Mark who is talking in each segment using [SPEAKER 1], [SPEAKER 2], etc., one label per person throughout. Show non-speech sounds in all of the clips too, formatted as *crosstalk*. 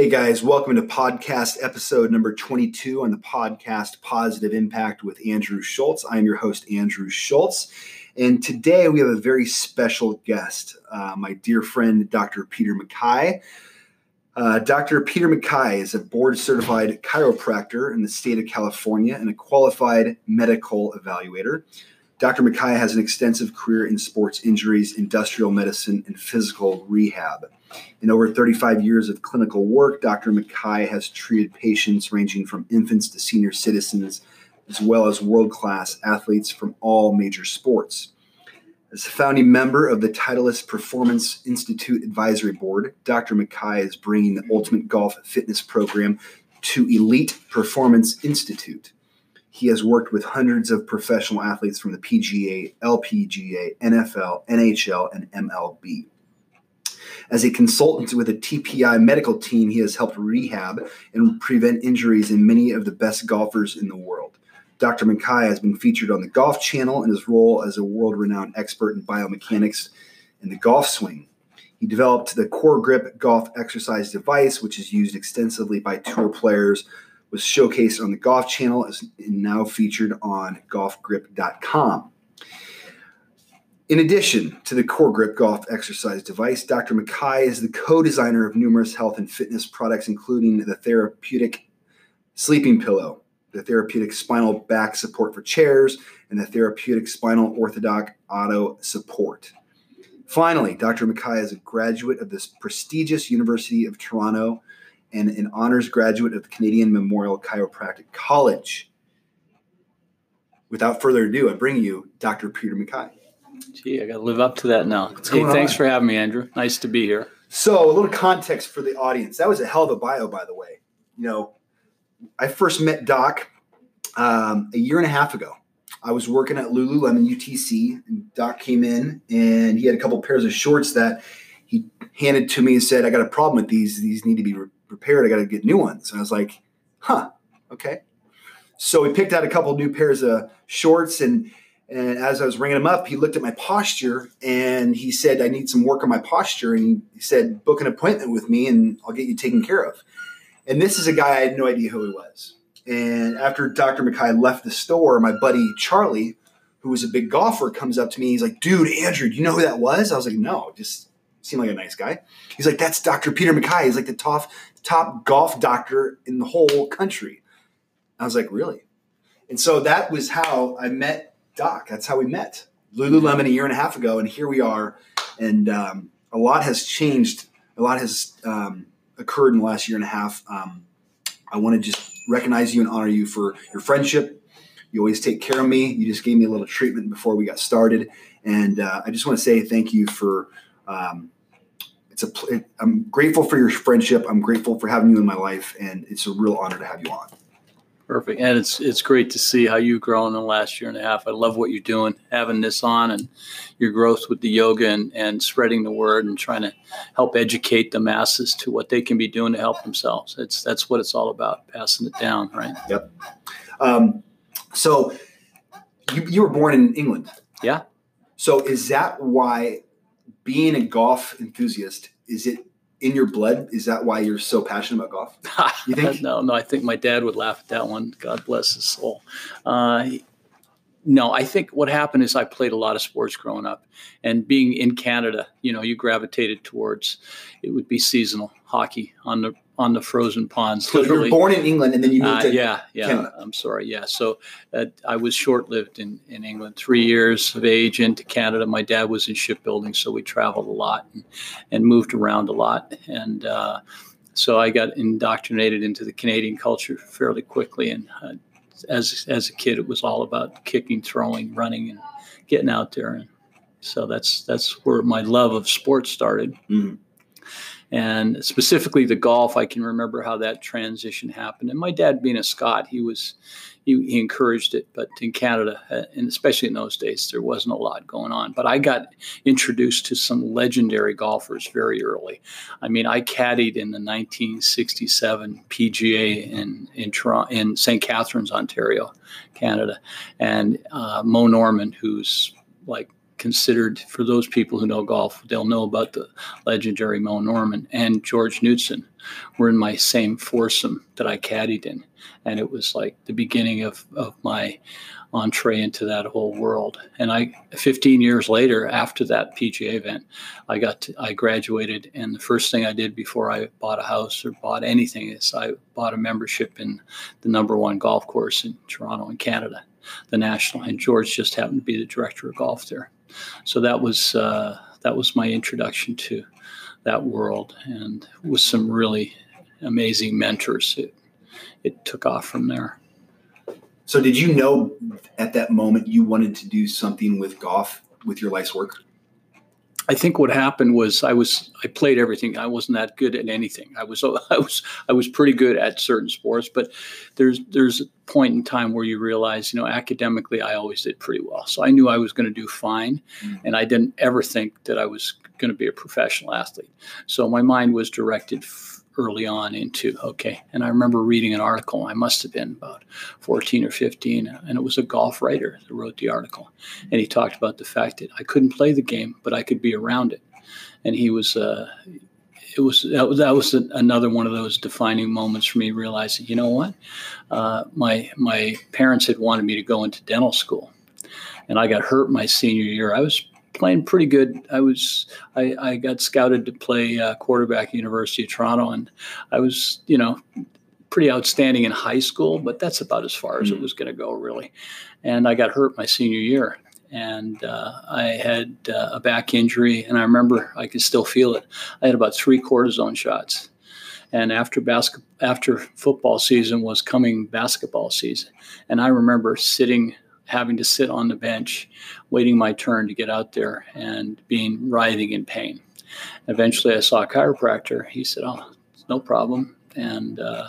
[SPEAKER 1] Hey guys, welcome to podcast episode number 22 on the podcast Positive Impact with Andrew Schultz. I'm your host, Andrew Schultz. And today we have a very special guest, uh, my dear friend, Dr. Peter McKay. Uh, Dr. Peter McKay is a board certified chiropractor in the state of California and a qualified medical evaluator. Dr. McKay has an extensive career in sports injuries, industrial medicine, and physical rehab. In over 35 years of clinical work, Dr. McKay has treated patients ranging from infants to senior citizens, as well as world class athletes from all major sports. As a founding member of the Titleist Performance Institute Advisory Board, Dr. McKay is bringing the Ultimate Golf Fitness Program to Elite Performance Institute. He has worked with hundreds of professional athletes from the PGA, LPGA, NFL, NHL, and MLB. As a consultant with a TPI medical team, he has helped rehab and prevent injuries in many of the best golfers in the world. Dr. McKay has been featured on the Golf Channel in his role as a world renowned expert in biomechanics and the golf swing. He developed the Core Grip golf exercise device, which is used extensively by tour players, was showcased on the Golf Channel, and now featured on golfgrip.com. In addition to the Core Grip golf exercise device, Dr. McKay is the co designer of numerous health and fitness products, including the therapeutic sleeping pillow, the therapeutic spinal back support for chairs, and the therapeutic spinal orthodox auto support. Finally, Dr. McKay is a graduate of this prestigious University of Toronto and an honors graduate of the Canadian Memorial Chiropractic College. Without further ado, I bring you Dr. Peter McKay.
[SPEAKER 2] Gee, I got to live up to that now. Hey, thanks
[SPEAKER 1] on?
[SPEAKER 2] for having me, Andrew. Nice to be here.
[SPEAKER 1] So, a little context for the audience. That was a hell of a bio, by the way. You know, I first met Doc um, a year and a half ago. I was working at Lululemon UTC, and Doc came in and he had a couple pairs of shorts that he handed to me and said, "I got a problem with these. These need to be re- repaired. I got to get new ones." And I was like, "Huh, okay." So we picked out a couple new pairs of shorts, and and as I was ringing him up, he looked at my posture and he said, "I need some work on my posture." And he said, "Book an appointment with me, and I'll get you taken care of." And this is a guy I had no idea who he was. And after Dr. McKay left the store, my buddy Charlie, who was a big golfer, comes up to me. He's like, "Dude, Andrew, do you know who that was?" I was like, "No, just seemed like a nice guy." He's like, "That's Dr. Peter McKay. He's like the top top golf doctor in the whole country." I was like, "Really?" And so that was how I met Doc. That's how we met. Lululemon a year and a half ago, and here we are. And um, a lot has changed. A lot has um, occurred in the last year and a half. Um, I want to just recognize you and honor you for your friendship. You always take care of me. You just gave me a little treatment before we got started, and uh, I just want to say thank you for. Um, it's a. It, I'm grateful for your friendship. I'm grateful for having you in my life, and it's a real honor to have you on.
[SPEAKER 2] Perfect. And it's it's great to see how you've grown in the last year and a half. I love what you're doing, having this on and your growth with the yoga and, and spreading the word and trying to help educate the masses to what they can be doing to help themselves. It's that's what it's all about, passing it down, right? Yep.
[SPEAKER 1] Um, so, you, you were born in England.
[SPEAKER 2] Yeah.
[SPEAKER 1] So, is that why being a golf enthusiast is it in your blood? Is that why you're so passionate about golf? *laughs* You think?
[SPEAKER 2] no, no. I think my dad would laugh at that one. God bless his soul. Uh, no, I think what happened is I played a lot of sports growing up, and being in Canada, you know, you gravitated towards it would be seasonal hockey on the on the frozen ponds.
[SPEAKER 1] So you were born in England and then you moved
[SPEAKER 2] Uh,
[SPEAKER 1] to
[SPEAKER 2] yeah, yeah.
[SPEAKER 1] Canada.
[SPEAKER 2] I'm sorry. Yeah. So uh, I was short lived in, in England, three years of age into Canada. My dad was in shipbuilding, so we traveled a lot and, and moved around a lot. And uh, so I got indoctrinated into the Canadian culture fairly quickly. And uh, as, as a kid, it was all about kicking, throwing, running, and getting out there. And so that's, that's where my love of sports started
[SPEAKER 1] Mhm.
[SPEAKER 2] And specifically the golf i can remember how that transition happened. And my dad being a scot he was he, he encouraged it. But in canada uh, and especially in those days there wasn't a lot going on. But i got introduced to some legendary golfers very early. I mean i caddied in the 1967 pga in in in st catharines ontario canada. And uh, mo norman who's like considered for those people who know golf, they'll know about the legendary Mo Norman and George Knudson were in my same foursome that I caddied in. And it was like the beginning of, of my entree into that whole world. And I, 15 years later, after that PGA event, I got to, I graduated, and the first thing I did before I bought a house or bought anything is I bought a membership in the number one golf course in Toronto, in Canada, the National. And George just happened to be the director of golf there, so that was uh, that was my introduction to that world, and with some really amazing mentors. It, it took off from there.
[SPEAKER 1] So, did you know at that moment you wanted to do something with golf with your life's work?
[SPEAKER 2] I think what happened was I was I played everything. I wasn't that good at anything. I was *laughs* I was I was pretty good at certain sports, but there's there's a point in time where you realize, you know, academically I always did pretty well. So I knew I was going to do fine, mm-hmm. and I didn't ever think that I was going to be a professional athlete. So my mind was directed early on into okay and i remember reading an article i must have been about 14 or 15 and it was a golf writer that wrote the article. And he talked about the fact that i couldn't play the game but i could be around it. And he was uh, it was that was, that was another one of those defining moments for me realizing you know what? Uh, my my parents had wanted me to go into dental school and i got hurt my senior year. I was playing pretty good. I was I, I got scouted to play uh, quarterback at University of Toronto, and I was you know pretty outstanding in high school, but that's about as far as it was going to go really. And I got hurt my senior year, and uh, I had uh, a back injury, and I remember I could still feel it. I had about three cortisone shots. And after basketball, after football season was coming basketball season, and I remember sitting having to sit on the bench, waiting my turn to get out there and being writhing in pain. Eventually, I saw a chiropractor. He said, "Oh, it's no problem." And uh,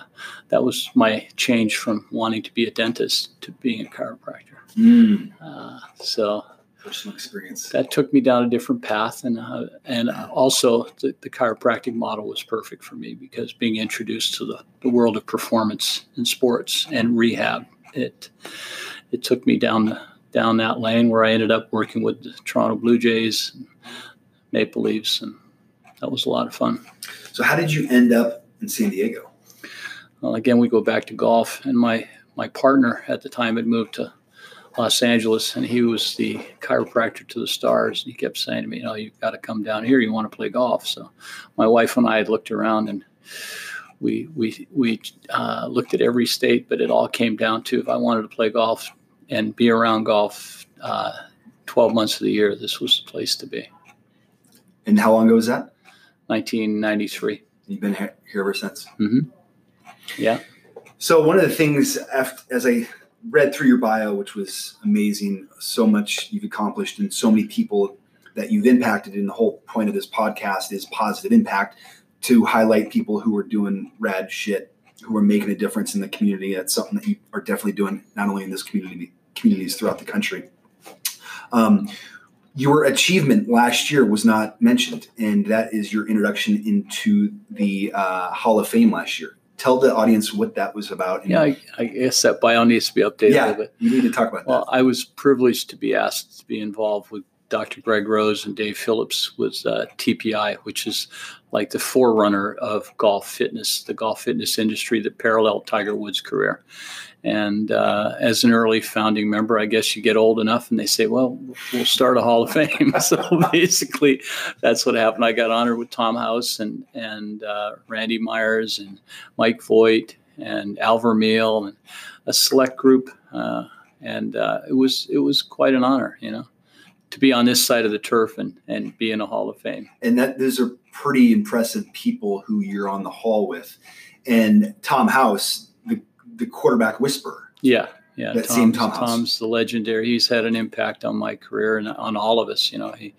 [SPEAKER 2] that was my change from wanting to be a dentist to being a chiropractor. Mm. Uh, so
[SPEAKER 1] personal experience
[SPEAKER 2] that took me down a different path and uh, and also the, the, chiropractic model was perfect for me because being introduced to the, the world of performance in sports and rehab it it took me down the, down that lane where I ended up working with the Toronto Blue Jays, Maple Leafs, and that was a lot of fun.
[SPEAKER 1] So, how did you end up in San Diego?
[SPEAKER 2] Well, again, we go back to golf, and my my partner at the time had moved to Los Angeles, and he was the chiropractor to the Stars. And he kept saying to me, "You know, you've got to come down here. You want to play golf." So, my wife and I had looked around and we we we uh, looked at every state, but it all came down to if I wanted to play golf and be around golf uh, 12 months of the year, this was the place to be.
[SPEAKER 1] And how long ago was that?
[SPEAKER 2] 1993.
[SPEAKER 1] You've been here ever since.
[SPEAKER 2] Mm-hmm. Yeah.
[SPEAKER 1] So one of the things, as I read through your bio, which was amazing, so much you've accomplished and so many people that you've impacted. And the whole point of this podcast is positive impact to highlight people who are doing rad shit, who are making a difference in the community. That's something that you are definitely doing, not only in this community, communities throughout the country. Um, your achievement last year was not mentioned, and that is your introduction into the uh, Hall of Fame last year. Tell the audience what that was about.
[SPEAKER 2] yeah, I, I, guess that bio needs to be updated
[SPEAKER 1] yeah,
[SPEAKER 2] a little bit.
[SPEAKER 1] You need to talk about
[SPEAKER 2] well,
[SPEAKER 1] that.
[SPEAKER 2] Well, I was privileged to be asked to be involved with Dr. Greg Rose and Dave Phillips with uh, TPI, which is like the forerunner of golf fitness, the golf fitness industry that paralleled Tiger Woods' career. And uh, as an early founding member, I guess you get old enough and they say, well, we'll start a Hall of Fame. *laughs* so basically, that's what happened. I got honored with Tom House and, and uh, Randy Myers and Mike Voigt and Al Vermeil and a select group. Uh, and uh, it was it was quite an honor, you know to be on this side of the turf and, and be in a Hall of Fame.
[SPEAKER 1] And that those are pretty impressive people who you're on the hall with. And Tom House, the quarterback whisperer.
[SPEAKER 2] Yeah. Yeah,
[SPEAKER 1] that Tom, same Tom
[SPEAKER 2] House. Tom's the legendary. He's had an impact on my career and on all of us. You know, he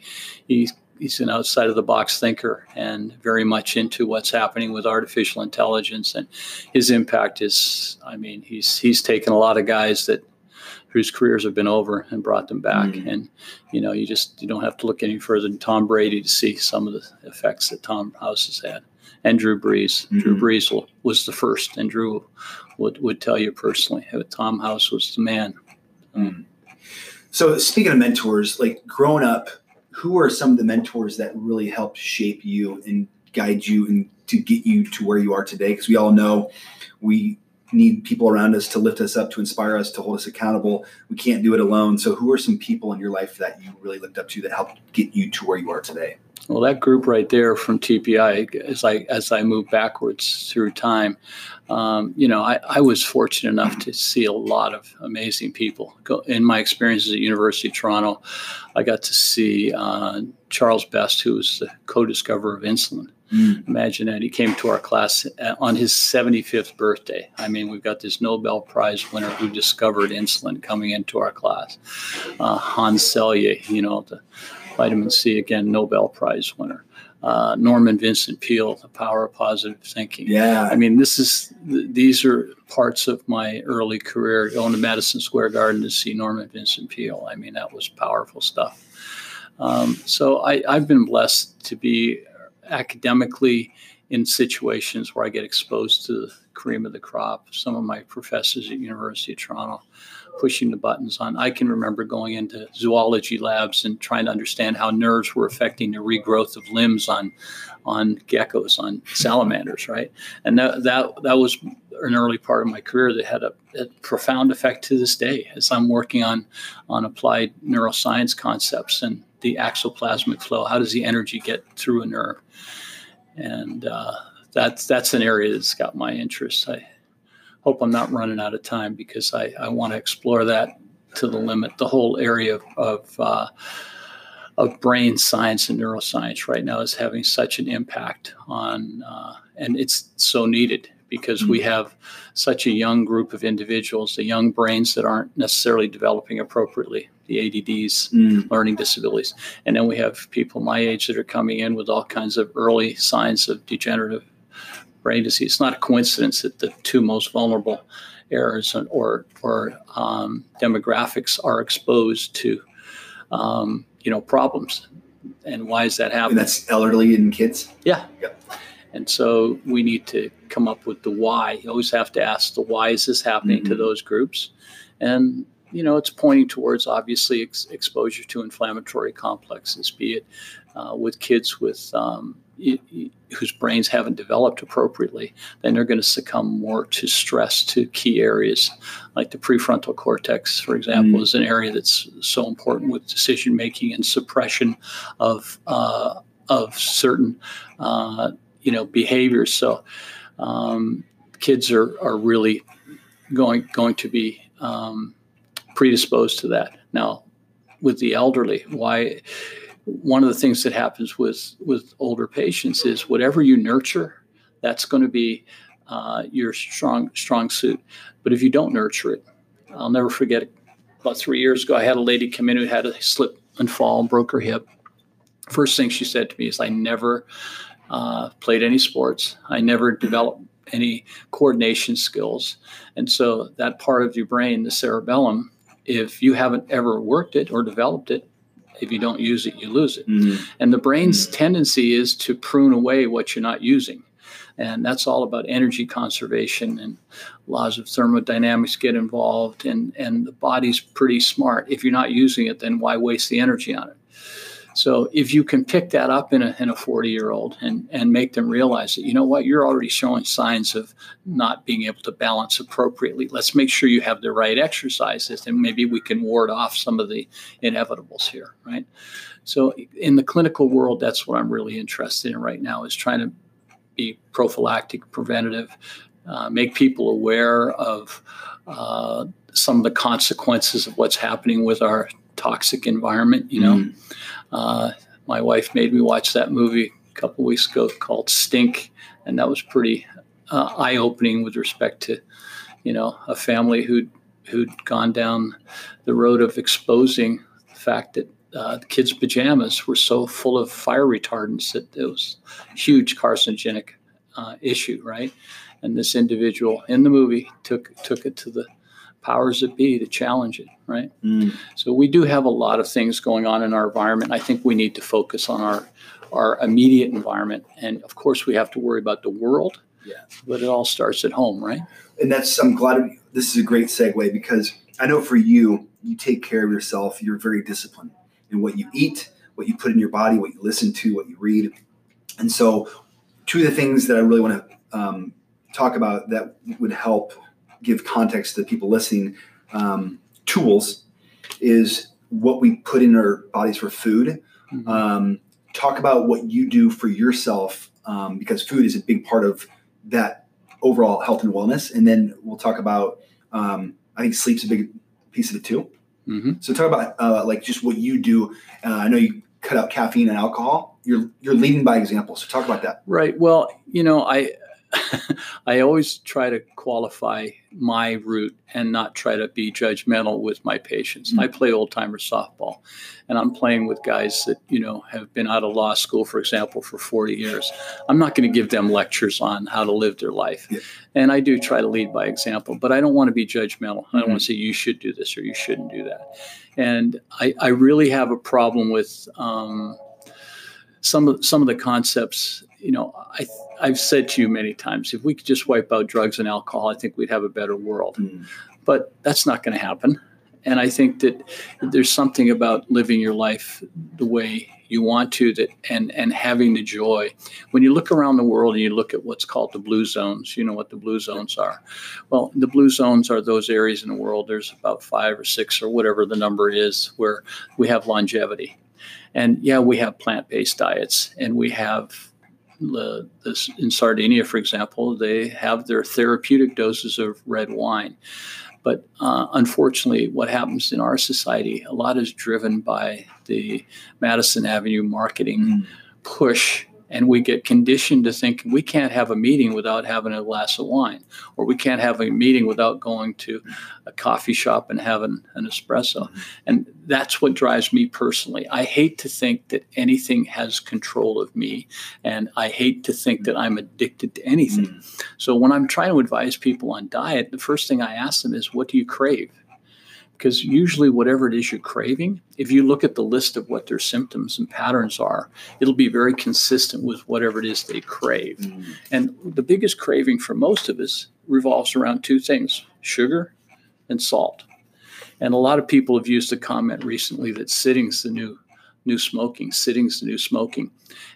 [SPEAKER 2] he's he's an outside of the box thinker and very much into what's happening with artificial intelligence. And his impact is, I mean, he's he's taken a lot of guys that whose careers have been over and brought them back. Mm-hmm. And you know, you just you don't have to look any further than Tom Brady to see some of the effects that Tom House has had. And Drew Brees. Mm-hmm. Drew Brees was the first, and Drew would, would tell you personally, Tom House was the man.
[SPEAKER 1] Mm. So speaking of mentors, like growing up, who are some of the mentors that really helped shape you and guide you and to get you to where you are today? Because we all know we need people around us to lift us up, to inspire us, to hold us accountable. We can't do it alone. So who are some people in your life that you really looked up to that helped get you to where you are today?
[SPEAKER 2] Well, that group right there from TPI, as I as I move backwards through time, um, you know, I, I, was fortunate enough to see a lot of amazing people. In my experiences at University of Toronto, I got to see uh, Charles Best, who was the co-discoverer of insulin. Mm. Imagine that he came to our class uh, on his 75th birthday. I mean, we've got this Nobel Prize winner who discovered insulin coming into our class. Uh, Hans Selye, you know, the vitamin C, again, Nobel Prize winner. Uh, Norman Vincent Peale, The Power of Positive Thinking.
[SPEAKER 1] Yeah.
[SPEAKER 2] I mean, this is these are parts of my early career. Going to Madison Square Garden to see Norman Vincent Peale. I mean, that was powerful stuff. Um, so I, I've been blessed to be academically in situations where I get exposed to the cream of the crop. Some of my professors at University of Toronto pushing the buttons on. I can remember going into zoology labs and trying to understand how nerves were affecting the regrowth of limbs on on geckos, on salamanders, right? And that that that was an early part of my career that had a, a profound effect to this day as I'm working on on applied neuroscience concepts and the axoplasmic flow. How does the energy get through a nerve? And uh, that's that's an area that's got my interest. I hope I'm not running out of time because I, I want to explore that to the limit. The whole area of of, uh, of brain science and neuroscience right now is having such an impact on, uh, and it's so needed because we mm. have such a young group of individuals, the young brains that aren't necessarily developing appropriately, the ADDs, mm. learning disabilities. And then we have people my age that are coming in with all kinds of early signs of degenerative brain disease. It's not a coincidence that the two most vulnerable areas or or um, demographics are exposed to um, you know problems. And why is that happening?
[SPEAKER 1] And that's elderly and kids.
[SPEAKER 2] Yeah. Yep. And so we need to come up with the why. You always have to ask the why is this happening mm-hmm. to those groups, and you know it's pointing towards obviously ex- exposure to inflammatory complexes, be it uh, with kids with um, whose brains haven't developed appropriately, then they're going to succumb more to stress to key areas like the prefrontal cortex, for example, mm. is an area that's so important with decision making and suppression of uh, of certain uh, you know behaviors. So um, kids are are really going going to be um, predisposed to that now. With the elderly, why one of the things that happens with with older patients is whatever you nurture, that's going to be uh, your strong strong suit. But if you don't nurture it, I'll never forget. About three years ago, I had a lady come in who had a slip and fall and broke her hip. First thing she said to me is, "I never uh, played any sports. I never developed any coordination skills, and so that part of your brain, the cerebellum, if you haven't ever worked it or developed it, if you don't use it, you lose it. Mm-hmm. And the brain's mm-hmm. tendency is to prune away what you're not using. And that's all about energy conservation and laws of thermodynamics get involved. And, and the body's pretty smart. If you're not using it, then why waste the energy on it? So if you can pick that up in a, in a 40 year old and, and make them realize that, you know what, you're already showing signs of not being able to balance appropriately. Let's make sure you have the right exercises and maybe we can ward off some of the inevitables here, right? So in the clinical world, that's what I'm really interested in right now is trying to be prophylactic, preventative, uh, make people aware of uh, some of the consequences of what's happening with our toxic environment, you know. Mm. Uh, my wife made me watch that movie a couple weeks ago called Stink, and that was pretty uh, eye-opening with respect to, you know, a family who'd who'd gone down the road of exposing the fact that uh, the kids' pajamas were so full of fire retardants that it was huge carcinogenic uh, issue, right? And this individual in the movie took took it to the powers that be to challenge it, right? Mm. So we do have a lot of things going on in our environment. I think we need to focus on our our immediate environment, and of course, we have to worry about the world.
[SPEAKER 1] Yeah,
[SPEAKER 2] but it all starts at home, right?
[SPEAKER 1] And that's I'm glad this is a great segue because I know for you, you take care of yourself. You're very disciplined in what you eat, what you put in your body, what you listen to, what you read. And so, two of the things that I really want to um, talk about that would help give context to the people listening um, tools is what we put in our bodies for food. Mm-hmm. Um, talk about what you do for yourself um, because food is a big part of that overall health and wellness. And then we'll talk about, um, I think sleep's a big piece of it too. Mm-hmm. So talk about uh, like just what you do. Uh, I know you cut out caffeine and alcohol. You're you're leading by example. So talk about that.
[SPEAKER 2] Right. Well, you know, I *laughs* I always try to qualify my route and not try to be judgmental with my patients. Mm-hmm. I play old timer softball, and I'm playing with guys that you know have been out of law school, for example, for 40 years. I'm not going to give them lectures on how to live their life, yeah. and I do try to lead by example. But I don't want to be judgmental. Mm-hmm. I don't want to say you should do this or you shouldn't do that. And I, I really have a problem with. Um, some of some of the concepts you know, I, I've said to you many times, if we could just wipe out drugs and alcohol, I think we'd have a better world. Mm. But that's not going to happen. And I think that there's something about living your life the way you want to that and and having the joy. When you look around the world and you look at what's called the blue zones, you know what the blue zones are. Well, the blue zones are those areas in the world. There's about five or six or whatever the number is where we have longevity. And yeah, we have plant-based diets and we have uh, this, in Sardinia, for example, they have their therapeutic doses of red wine. But uh, unfortunately, what happens in our society, a lot is driven by the Madison Avenue marketing mm. push and we get conditioned to think we can't have a meeting without having a glass of wine, or we can't have a meeting without going to a coffee shop and having an espresso. And that's what drives me personally. I hate to think that anything has control of me, and I hate to think that I'm addicted to anything. Mm. So when I'm trying to advise people on diet, the first thing I ask them is, What do you crave? Because usually whatever it is you're craving if you look at the list of what their symptoms and patterns are it'll be very consistent with whatever it is they crave mm. and the biggest craving for most of us revolves around two things sugar and salt and a lot of people have used a comment recently that sitting's the new new smoking. Sitting's the new smoking.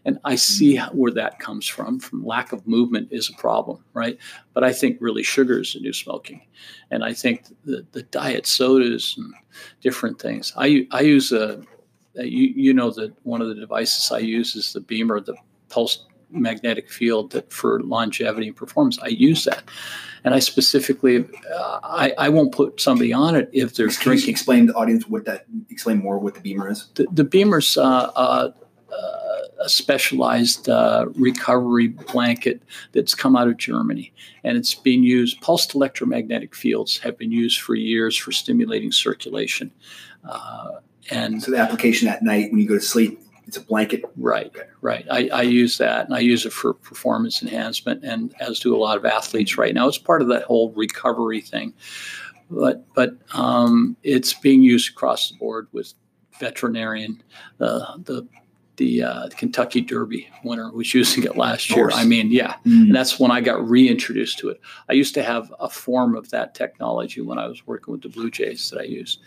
[SPEAKER 2] And I see mm. where that comes from. From lack of movement is a problem, right? But I think really sugar is the new smoking. And I think the, the diet sodas and different things. I, I use a, a you, you know that one of the devices I use is the BEMER, the pulse magnetic field that for longevity and performance. I use that and I specifically, uh, I, I won't put somebody on it if they're
[SPEAKER 1] Can
[SPEAKER 2] drinking.
[SPEAKER 1] explain to the audience what that. Explain more what the BEMER is.
[SPEAKER 2] The, the BEMER's uh, uh, a specialized uh, recovery blanket that's come out of Germany, and it's being used. Pulsed electromagnetic fields have been used for years for stimulating circulation. Uh, and
[SPEAKER 1] so the application at night when you go to sleep it's a blanket.
[SPEAKER 2] Right, right. I, I, use that and I use it for performance enhancement, and as do a lot of athletes right now. It's part of that whole recovery thing, but but um, it's being used across the board with veterinarian. Uh, the the uh, Kentucky Derby winner was using it last year. I mean, yeah, mm. and that's when I got reintroduced to it. I used to have a form of that technology when I was working with the Blue Jays that I used.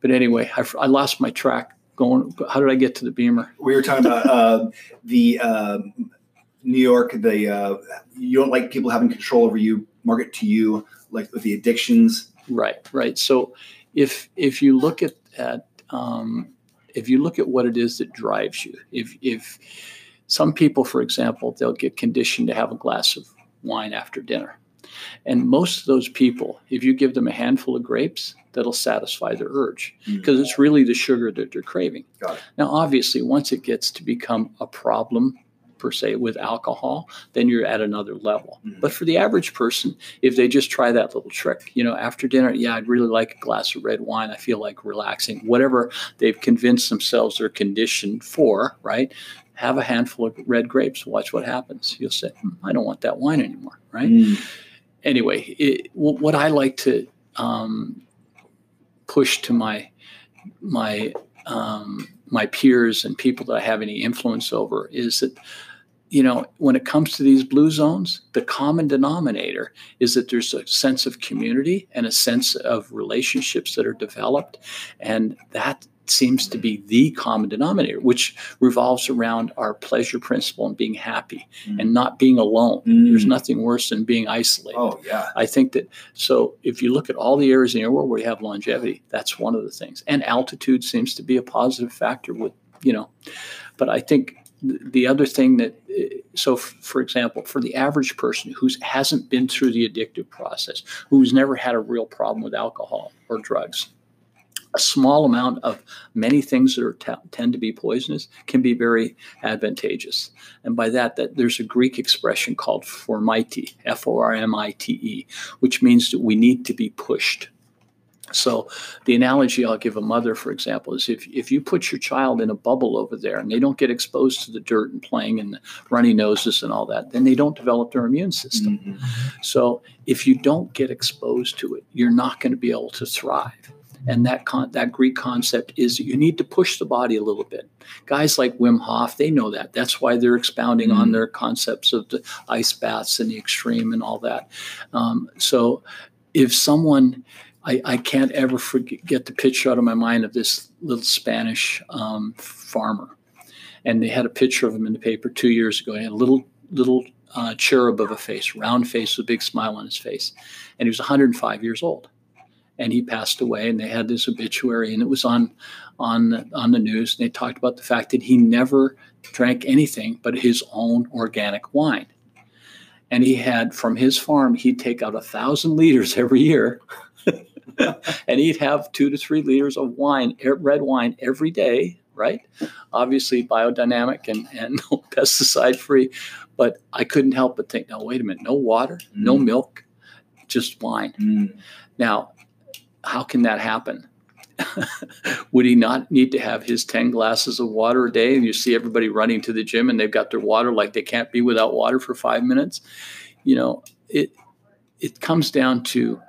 [SPEAKER 2] But anyway, I, I lost my track going? How did I get to the BEMER?
[SPEAKER 1] We were talking about uh, the uh, New York. The uh, you don't like people having control over you, market to you, like with the addictions.
[SPEAKER 2] Right, right. So if if you look at at um, if you look at what it is that drives you, if if some people, for example, they'll get conditioned to have a glass of wine after dinner. And most of those people, if you give them a handful of grapes, that'll satisfy their urge because mm. it's really the sugar that they're craving. Now, obviously, once it gets to become a problem per se with alcohol, then you're at another level. Mm-hmm. But for the average person, if they just try that little trick, you know, after dinner, yeah, I'd really like a glass of red wine. I feel like relaxing. Whatever they've convinced themselves they're conditioned for, right? Have a handful of red grapes. Watch what happens. You'll say, hmm, I don't want that wine anymore, right? Mm. Anyway, it, what I like to um, push to my my um, my peers and people that I have any influence over is that you know, when it comes to these blue zones, the common denominator is that there's a sense of community and a sense of relationships that are developed. And that seems to be the common denominator, which revolves around our pleasure principle and being happy mm. and not being alone. Mm. There's nothing worse than being isolated.
[SPEAKER 1] Oh, yeah.
[SPEAKER 2] I think that, so if you look at all the areas in your world where you have longevity, that's one of the things. And altitude seems to be a positive factor with, you know, but I think the other thing that so for example for the average person who hasn't been through the addictive process who's never had a real problem with alcohol or drugs a small amount of many things that are t- tend to be poisonous can be very advantageous and by that that there's a greek expression called formite f-o-r-m-i-t-e which means that we need to be pushed so the analogy I'll give a mother, for example, is if, if you put your child in a bubble over there and they don't get exposed to the dirt and playing and the runny noses and all that, then they don't develop their immune system. Mm-hmm. So if you don't get exposed to it, you're not going to be able to thrive. And that con- that Greek concept is you need to push the body a little bit. Guys like Wim Hof, they know that. That's why they're expounding mm-hmm. on their concepts of the ice baths and the extreme and all that. Um, so if someone I, I can't ever forget get the picture out of my mind of this little Spanish um, farmer, and they had a picture of him in the paper two years ago. He had a little little uh, cherub of a face, round face with a big smile on his face, and he was 105 years old, and he passed away. And they had this obituary, and it was on on on the news. And they talked about the fact that he never drank anything but his own organic wine. And he had from his farm, he'd take out a thousand liters *laughs* every year *laughs* and he'd have two to three liters of wine, red wine every day, right? Obviously biodynamic and, and *laughs* pesticide free. But I couldn't help but think, no, wait a minute, no water, mm. no milk, just wine. Mm. Now, how can that happen? *laughs* Would he not need to have his 10 glasses of water a day? And you see everybody running to the gym and they've got their water like they can't be without water for five minutes. You know, it it comes down to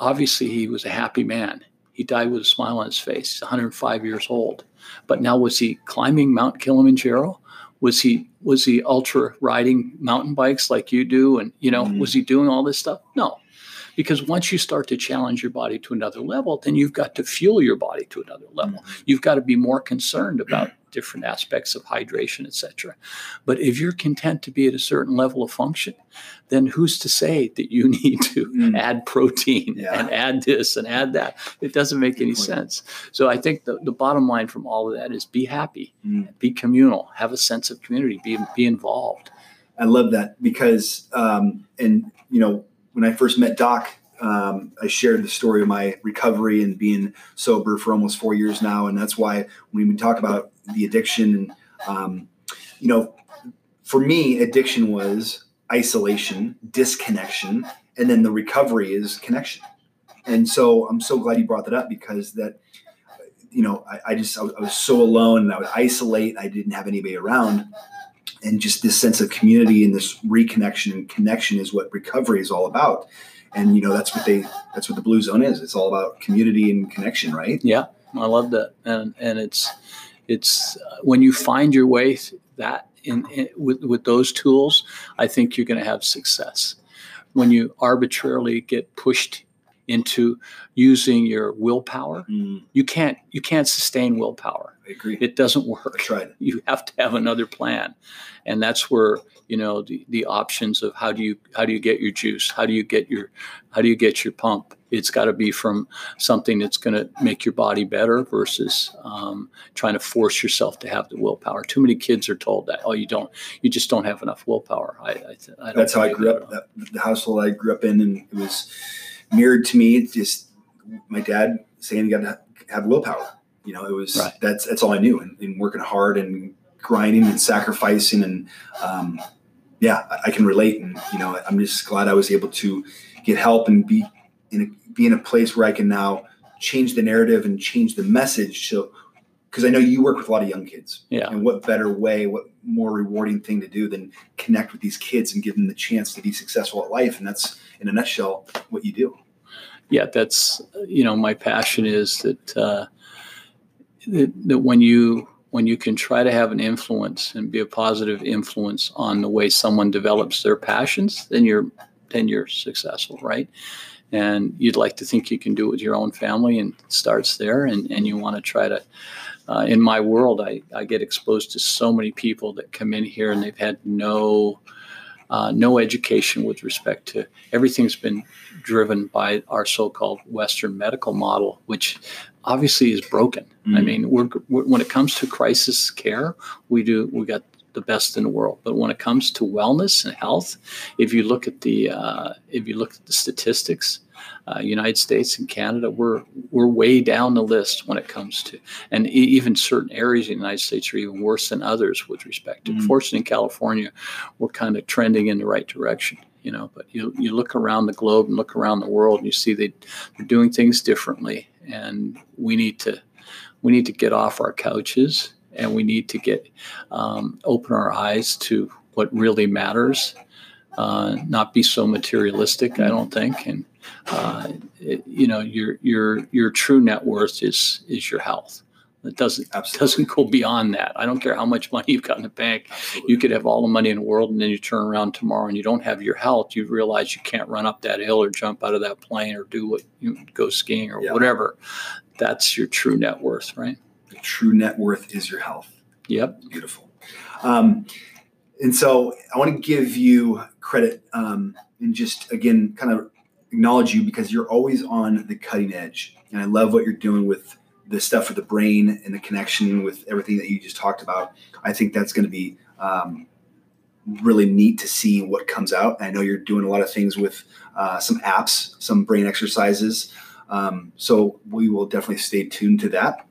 [SPEAKER 2] obviously he was a happy man. He died with a smile on his face. He's 105 years old. But now was he climbing Mount Kilimanjaro? Was he was he ultra riding mountain bikes like you do? And you know, mm-hmm. was he doing all this stuff? No. Because once you start to challenge your body to another level, then you've got to fuel your body to another level. Mm-hmm. You've got to be more concerned about different aspects of hydration, etc. But if you're content to be at a certain level of function, then who's to say that you *laughs* need to mm. add protein yeah. and add this and add that? It doesn't make any sense. So I think the, the bottom line from all of that is be happy, mm. be communal, have a sense of community, be, be involved.
[SPEAKER 1] I love that because, um, and you know, when I first met Doc, um, I shared the story of my recovery and being sober for almost four years now, and that's why when we talk about the addiction, um, you know, for me, addiction was isolation, disconnection, and then the recovery is connection. And so I'm so glad you brought that up because that, you know, I, I just I was, I was so alone and I would isolate. I didn't have anybody around, and just this sense of community and this reconnection and connection is what recovery is all about. And you know that's what they that's what the blue zone is. It's all about community and connection right?
[SPEAKER 2] Yeah i love that. And and it's it's uh, when you find your way that in, in with with those tools i think you're going to have success. When you arbitrarily get pushed into using your willpower mm. you can't you can't sustain willpower
[SPEAKER 1] I agree.
[SPEAKER 2] It doesn't work.
[SPEAKER 1] That's right. *laughs*
[SPEAKER 2] You have to have another plan, and that's where you know the, the options of how do you how do you get your juice how do you get your how do you get your pump it's got to be from something that's going to make your body better versus um, trying to force yourself to have the willpower too many kids are told that oh you don't you just don't have enough willpower i, I,
[SPEAKER 1] I that's how i grew up that, the household i grew up in and it was mirrored to me just my dad saying you got to have willpower you know it was right. that's that's all i knew and, and working hard and grinding and sacrificing and um, yeah, I, I can relate. And, you know, I'm just glad I was able to get help and be in a, be in a place where I can now change the narrative and change the message. So, because I know you work with a lot of young kids.
[SPEAKER 2] Yeah.
[SPEAKER 1] And what better way, what more rewarding thing to do than connect with these kids and give them the chance to be successful at life? And that's, in a nutshell, what you do.
[SPEAKER 2] Yeah, that's, you know, my passion is that, uh, that, when you when you can try to have an influence and be a positive influence on the way someone develops their passions, then you're then you're successful, right? And you'd like to think you can do it with your own family, and starts there. And, and you want to try to. Uh, in my world, I, I get exposed to so many people that come in here and they've had no uh, no education with respect to everything's been driven by our so-called Western medical model, which obviously is broken. Mm-hmm. I mean, we're, we're, when it comes to crisis care, we do we got the best in the world. But when it comes to wellness and health, if you look at the uh, if you look at the statistics, uh, United States and Canada, we're we're way down the list when it comes to, and even certain areas in the United States are even worse than others with respect to. Mm-hmm. Fortunately, in California, we're kind of trending in the right direction. You know, but you you look around the globe and look around the world, and you see they they're doing things differently, and we need to we need to get off our couches and we need to get um, open our eyes to what really matters. Uh, not be so materialistic, I don't think, and uh, it, you know your your your true net worth is is your health. It doesn't Absolutely. doesn't go beyond that. I don't care how much money you've got in the bank. Absolutely. You could have all the money in the world, and then you turn around tomorrow and you don't have your health. You realize you can't run up that hill or jump out of that plane or do what you go skiing or yeah. whatever. That's your true net worth, right?
[SPEAKER 1] The true net worth is your health.
[SPEAKER 2] Yep.
[SPEAKER 1] Beautiful. Um, and so I want to give you credit um, and just again kind of acknowledge you because you're always on the cutting edge. And I love what you're doing with the stuff with the brain and the connection with everything that you just talked about. I think that's going to be um, really neat to see what comes out. I know you're doing a lot of things with uh, some apps, some brain exercises. Um, so we will definitely stay tuned to that.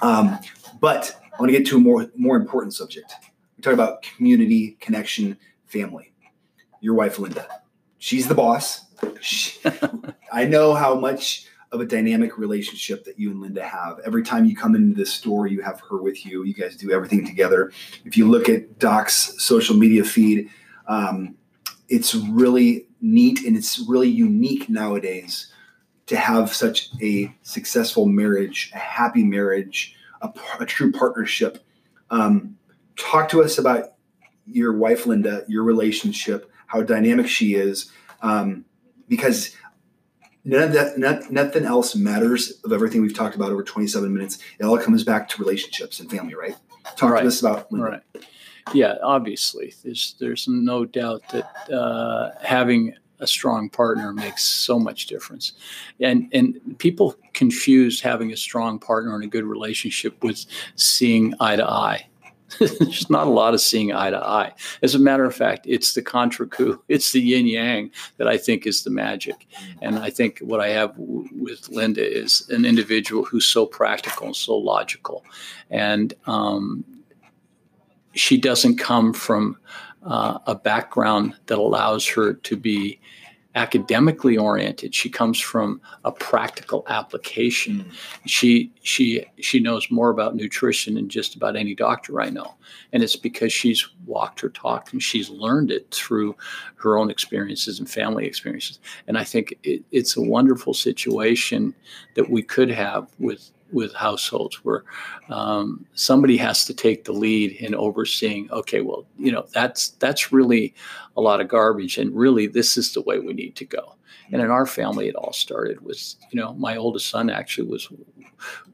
[SPEAKER 1] Um, but I want to get to a more more important subject. We talk about community, connection, family. Your wife, Linda, she's the boss. *laughs* I know how much of a dynamic relationship that you and Linda have. Every time you come into this store, you have her with you. You guys do everything together. If you look at Doc's social media feed, um, it's really neat and it's really unique nowadays to have such a successful marriage, a happy marriage, a, a true partnership. Um, talk to us about your wife, Linda, your relationship, how dynamic she is, um, because none of that, not, nothing else matters of everything we've talked about over 27 minutes. It all comes back to relationships and family, right? Talk right. to us about Linda.
[SPEAKER 2] Right. Yeah, obviously, there's there's no doubt that uh, having a strong partner makes so much difference. And and people confuse having a strong partner and a good relationship with seeing eye to eye. *laughs* There's not a lot of seeing eye to eye. As a matter of fact, it's the contra coup, *laughs* it's the yin yang that I think is the magic. And I think what I have w- with Linda is an individual who's so practical and so logical. And um, she doesn't come from uh, a background that allows her to be academically oriented. She comes from a practical application. Mm. She she she knows more about nutrition than just about any doctor I know, and it's because she's walked her talk and she's learned it through her own experiences and family experiences. And I think it, it's a wonderful situation that we could have with with households where um, somebody has to take the lead in overseeing okay well you know that's that's really a lot of garbage and really this is the way we need to go and in our family it all started with you know my oldest son actually was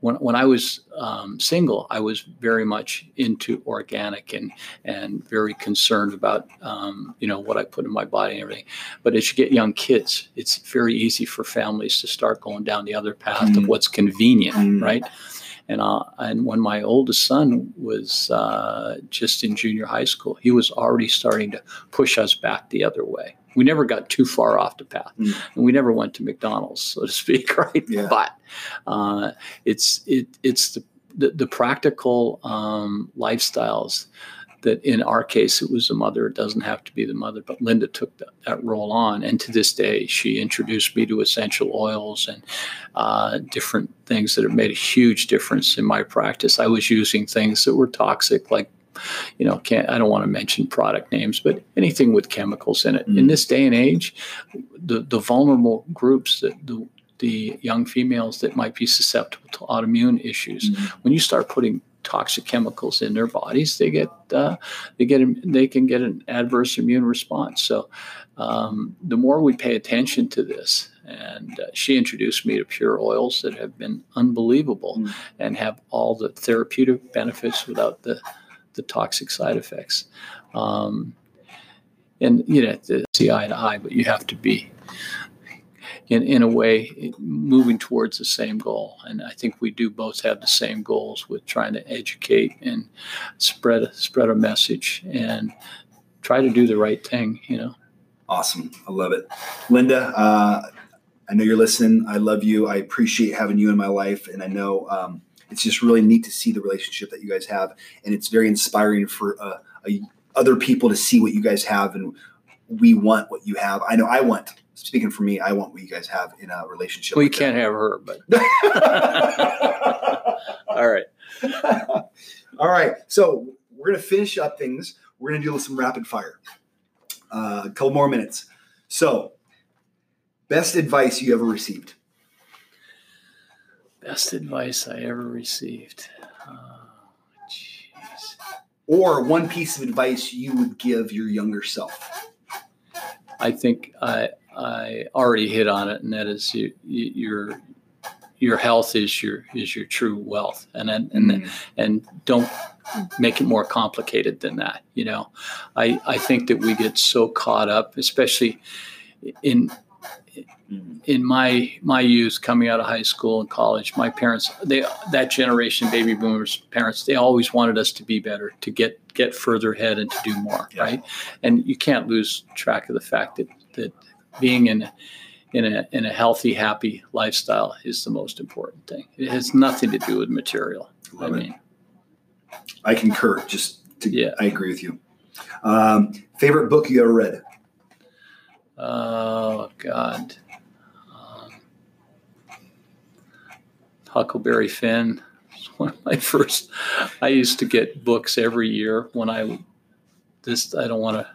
[SPEAKER 2] when, when i was um, single i was very much into organic and and very concerned about um, you know what i put in my body and everything but as you get young kids it's very easy for families to start going down the other path mm. of what's convenient mm. right and uh, and when my oldest son was uh, just in junior high school, he was already starting to push us back the other way we never got too far off the path, mm. and we never went to McDonald's, so to *laughs* speak, right? Yeah. But uh, it's it it's the the, the practical um, lifestyles that in our case it was the mother it doesn't have to be the mother but linda took that, that role on and to this day she introduced me to essential oils and uh, different things that have made a huge difference in my practice i was using things that were toxic like you know, can't, I don't want to mention product names, but anything with chemicals in it. Mm-hmm. In this day and age, the, the vulnerable groups, the, the, the young females that might be susceptible to autoimmune issues, mm-hmm. when you start putting toxic chemicals in their bodies, they get uh, they get they can get an adverse immune response. So um, the more we pay attention to this, and uh, she introduced me to pure oils that have been unbelievable mm. and have all the therapeutic benefits without the the toxic side effects. Um, and you know, see eye to eye, but you have to be in, in a way moving towards the same goal. And I think we do both have the same goals with trying to educate and spread spread a message and try to do the right thing. You know.
[SPEAKER 1] Awesome, I love it, Linda. Uh, I know you're listening. I love you. I appreciate having you in my life, and I know um, it's just really neat to see the relationship that you guys have, and it's very inspiring for uh, a, other people to see what you guys have, and we want what you have. I know I want speaking for me, I want what you guys have in a relationship.
[SPEAKER 2] Well, you can't have her, but *laughs* all right, *laughs*
[SPEAKER 1] all right. So we're gonna finish up things. We're gonna do some rapid fire. Uh, a couple more minutes. So, best advice you ever received?
[SPEAKER 2] Best advice I ever received. Oh,
[SPEAKER 1] or one piece of advice you would give your younger self.
[SPEAKER 2] I think I I already hit on it, and that is you, your your health is your is your true wealth, and and mm. and don't make it more complicated than that. You know, I I think that we get so caught up, especially in in my my youth coming out of high school and college my parents they that generation baby boomers parents they always wanted us to be better to get get further ahead and to do more yeah. right and you can't lose track of the fact that that being in in a in a healthy, happy lifestyle is the most important thing. It has nothing to do with material. Love I mean,
[SPEAKER 1] it. I concur. Just to, yeah, I agree with you. Um, favorite book you ever read?
[SPEAKER 2] Oh God, Huckleberry Finn. One of my *laughs* first. I used to get books every year when I. This I don't want to.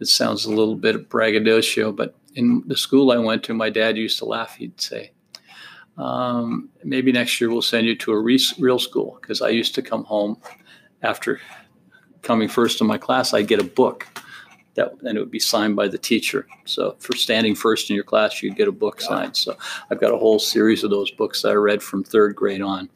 [SPEAKER 2] It sounds a little bit braggadocio, but in the school I went to, my dad used to laugh. He'd say, um, maybe next year we'll send you to a re- real school because I used to come home after coming first in my class. I'd get a book that, and it would be signed by the teacher. So for standing first in your class, you'd get a book signed. So I've got a whole series of those books that I read from third grade on.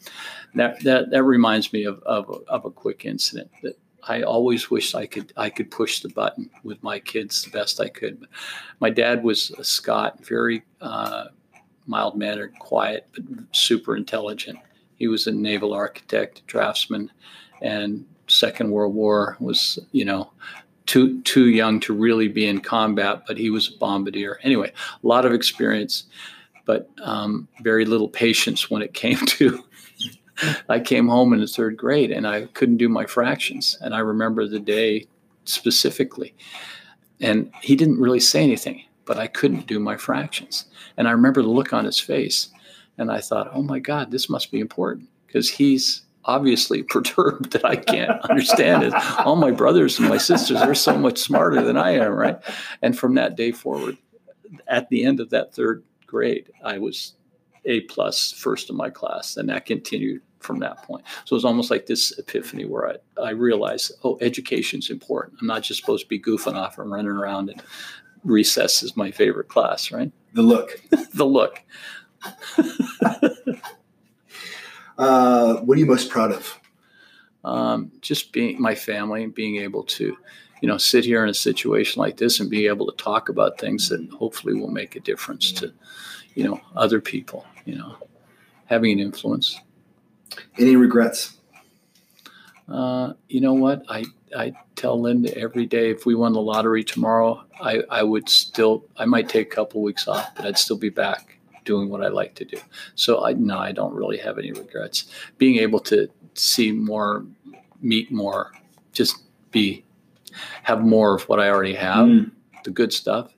[SPEAKER 2] That that, that reminds me of, of, of a quick incident that I always wished I could I could push the button with my kids the best I could. My dad was a Scot, very uh, mild mannered, quiet, but super intelligent. He was a naval architect, draftsman, and Second World War was you know too too young to really be in combat, but he was a bombardier. Anyway, a lot of experience, but um, very little patience when it came to *laughs* I came home in the third grade and I couldn't do my fractions. And I remember the day specifically. And he didn't really say anything, but I couldn't do my fractions. And I remember the look on his face. And I thought, oh my God, this must be important because he's obviously *laughs* perturbed that I can't understand it. All my brothers and my sisters are so much smarter than I am, right? And from that day forward, at the end of that third grade, I was a plus first in my class, and that continued from that point. So it was almost like this epiphany where I, I realized, oh, education's important. I'm not just supposed to be goofing off and running around and recess is my favorite class, right?
[SPEAKER 1] The look.
[SPEAKER 2] the look. *laughs*
[SPEAKER 1] uh, what are you most proud of?
[SPEAKER 2] Um, just being my family being able to, you know, sit here in a situation like this and be able to talk about things that hopefully will make a difference to, you know, other people, you know, having an influence.
[SPEAKER 1] Any regrets?
[SPEAKER 2] Uh, you know what? I, I tell Linda every day if we won the lottery tomorrow, I, I would still, I might take a couple weeks off, but I'd still be back doing what I like to do. So I, no, I don't really have any regrets. Being able to see more, meet more, just be, have more of what I already have, mm. the good stuff,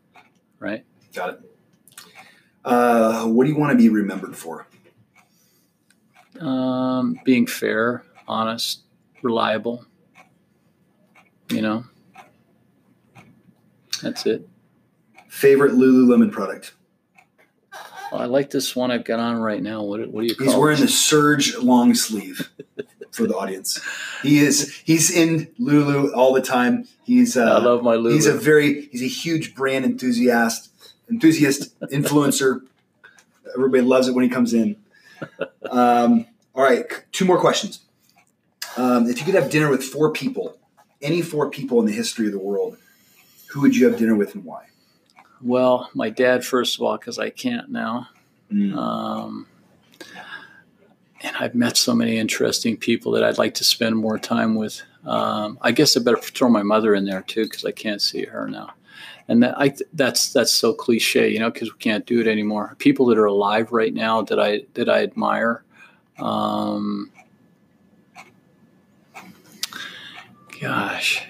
[SPEAKER 2] right?
[SPEAKER 1] Got it. Uh, what do you want to be remembered for?
[SPEAKER 2] um, being fair, honest, reliable. You know, that's it.
[SPEAKER 1] Favorite Lululemon product?
[SPEAKER 2] Well, I like this one I've got on right now. What, what do you call
[SPEAKER 1] He's wearing
[SPEAKER 2] it?
[SPEAKER 1] the Surge long sleeve. for the audience. He is he's in Lulu all the time. He's uh,
[SPEAKER 2] I love my Lulu.
[SPEAKER 1] he's a very he's a huge brand enthusiast, enthusiast influencer. Everybody loves it when he comes in. Um, all right, two more questions. Um, if you could have dinner with four people, any four people in the history of the world, who would you have dinner with and why?
[SPEAKER 2] Well, my dad first of all because I can't now. Um, and I've met so many interesting people that I'd like to spend more time with. Um, I guess I better throw my mother in there too because I can't see her now. And that, I, that's that's so cliche, you know, because we can't do it anymore. People that are alive right now that I that I admire. Um, gosh,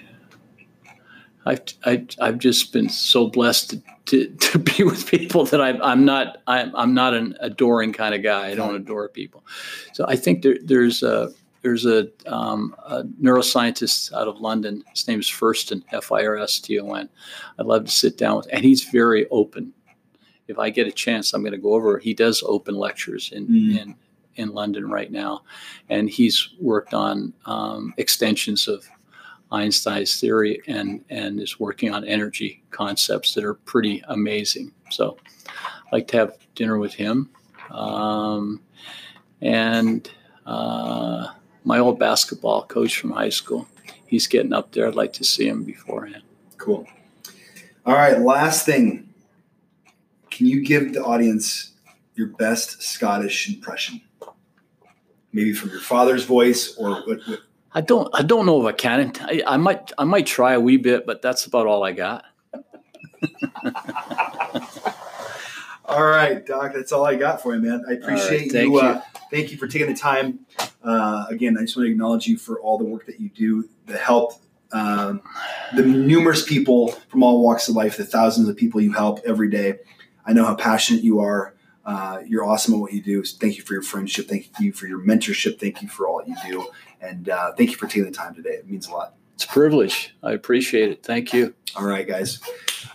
[SPEAKER 2] I've I, I've just been so blessed to, to, *laughs* to be with people that I'm I'm not I'm I'm not an adoring kind of guy. I don't adore people, so I think there, there's a there's a, um, a neuroscientist out of London. His name is Firston F I R S T O N. I'd love to sit down with, and he's very open. If I get a chance, I'm going to go over. He does open lectures in
[SPEAKER 1] Mm.
[SPEAKER 2] in in London right now, and he's worked on um, extensions of Einstein's theory and and is working on energy concepts that are pretty amazing. So, I'd like to have dinner with him, um, and uh, my old basketball coach from high school. He's getting up there. I'd like to see him beforehand.
[SPEAKER 1] Cool. All right, last thing. Can you give the audience your best Scottish impression? Maybe from your father's voice or what, what
[SPEAKER 2] I don't. I don't know if I can. I, I might. I might try a wee bit, but that's about all I got. *laughs*
[SPEAKER 1] All right, Doc, that's all I got for you, man. I appreciate
[SPEAKER 2] thank
[SPEAKER 1] you.
[SPEAKER 2] you.
[SPEAKER 1] Uh, thank you for taking the time. Uh, again, I just want to acknowledge you for all the work that you do, the help, um, the numerous people from all walks of life, the thousands of people you help every day. I know how passionate you are. Uh, you're awesome at what you do. So thank you for your friendship. Thank you for your mentorship. Thank you for all that you do. And uh, thank you for taking the time today. It means a lot.
[SPEAKER 2] It's a privilege. I appreciate it. Thank you.
[SPEAKER 1] All right, guys.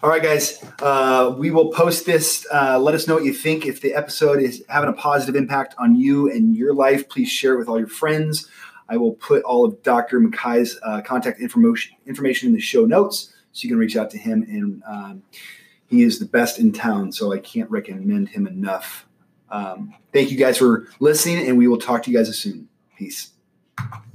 [SPEAKER 1] All right, guys. Uh, we will post this. Uh, let us know what you think. If the episode is having a positive impact on you and your life, please share it with all your friends. I will put all of Dr. Mackay's uh, contact information information in the show notes, so you can reach out to him. And um, he is the best in town, so I can't recommend him enough. Um, thank you guys for listening, and we will talk to you guys soon. Peace you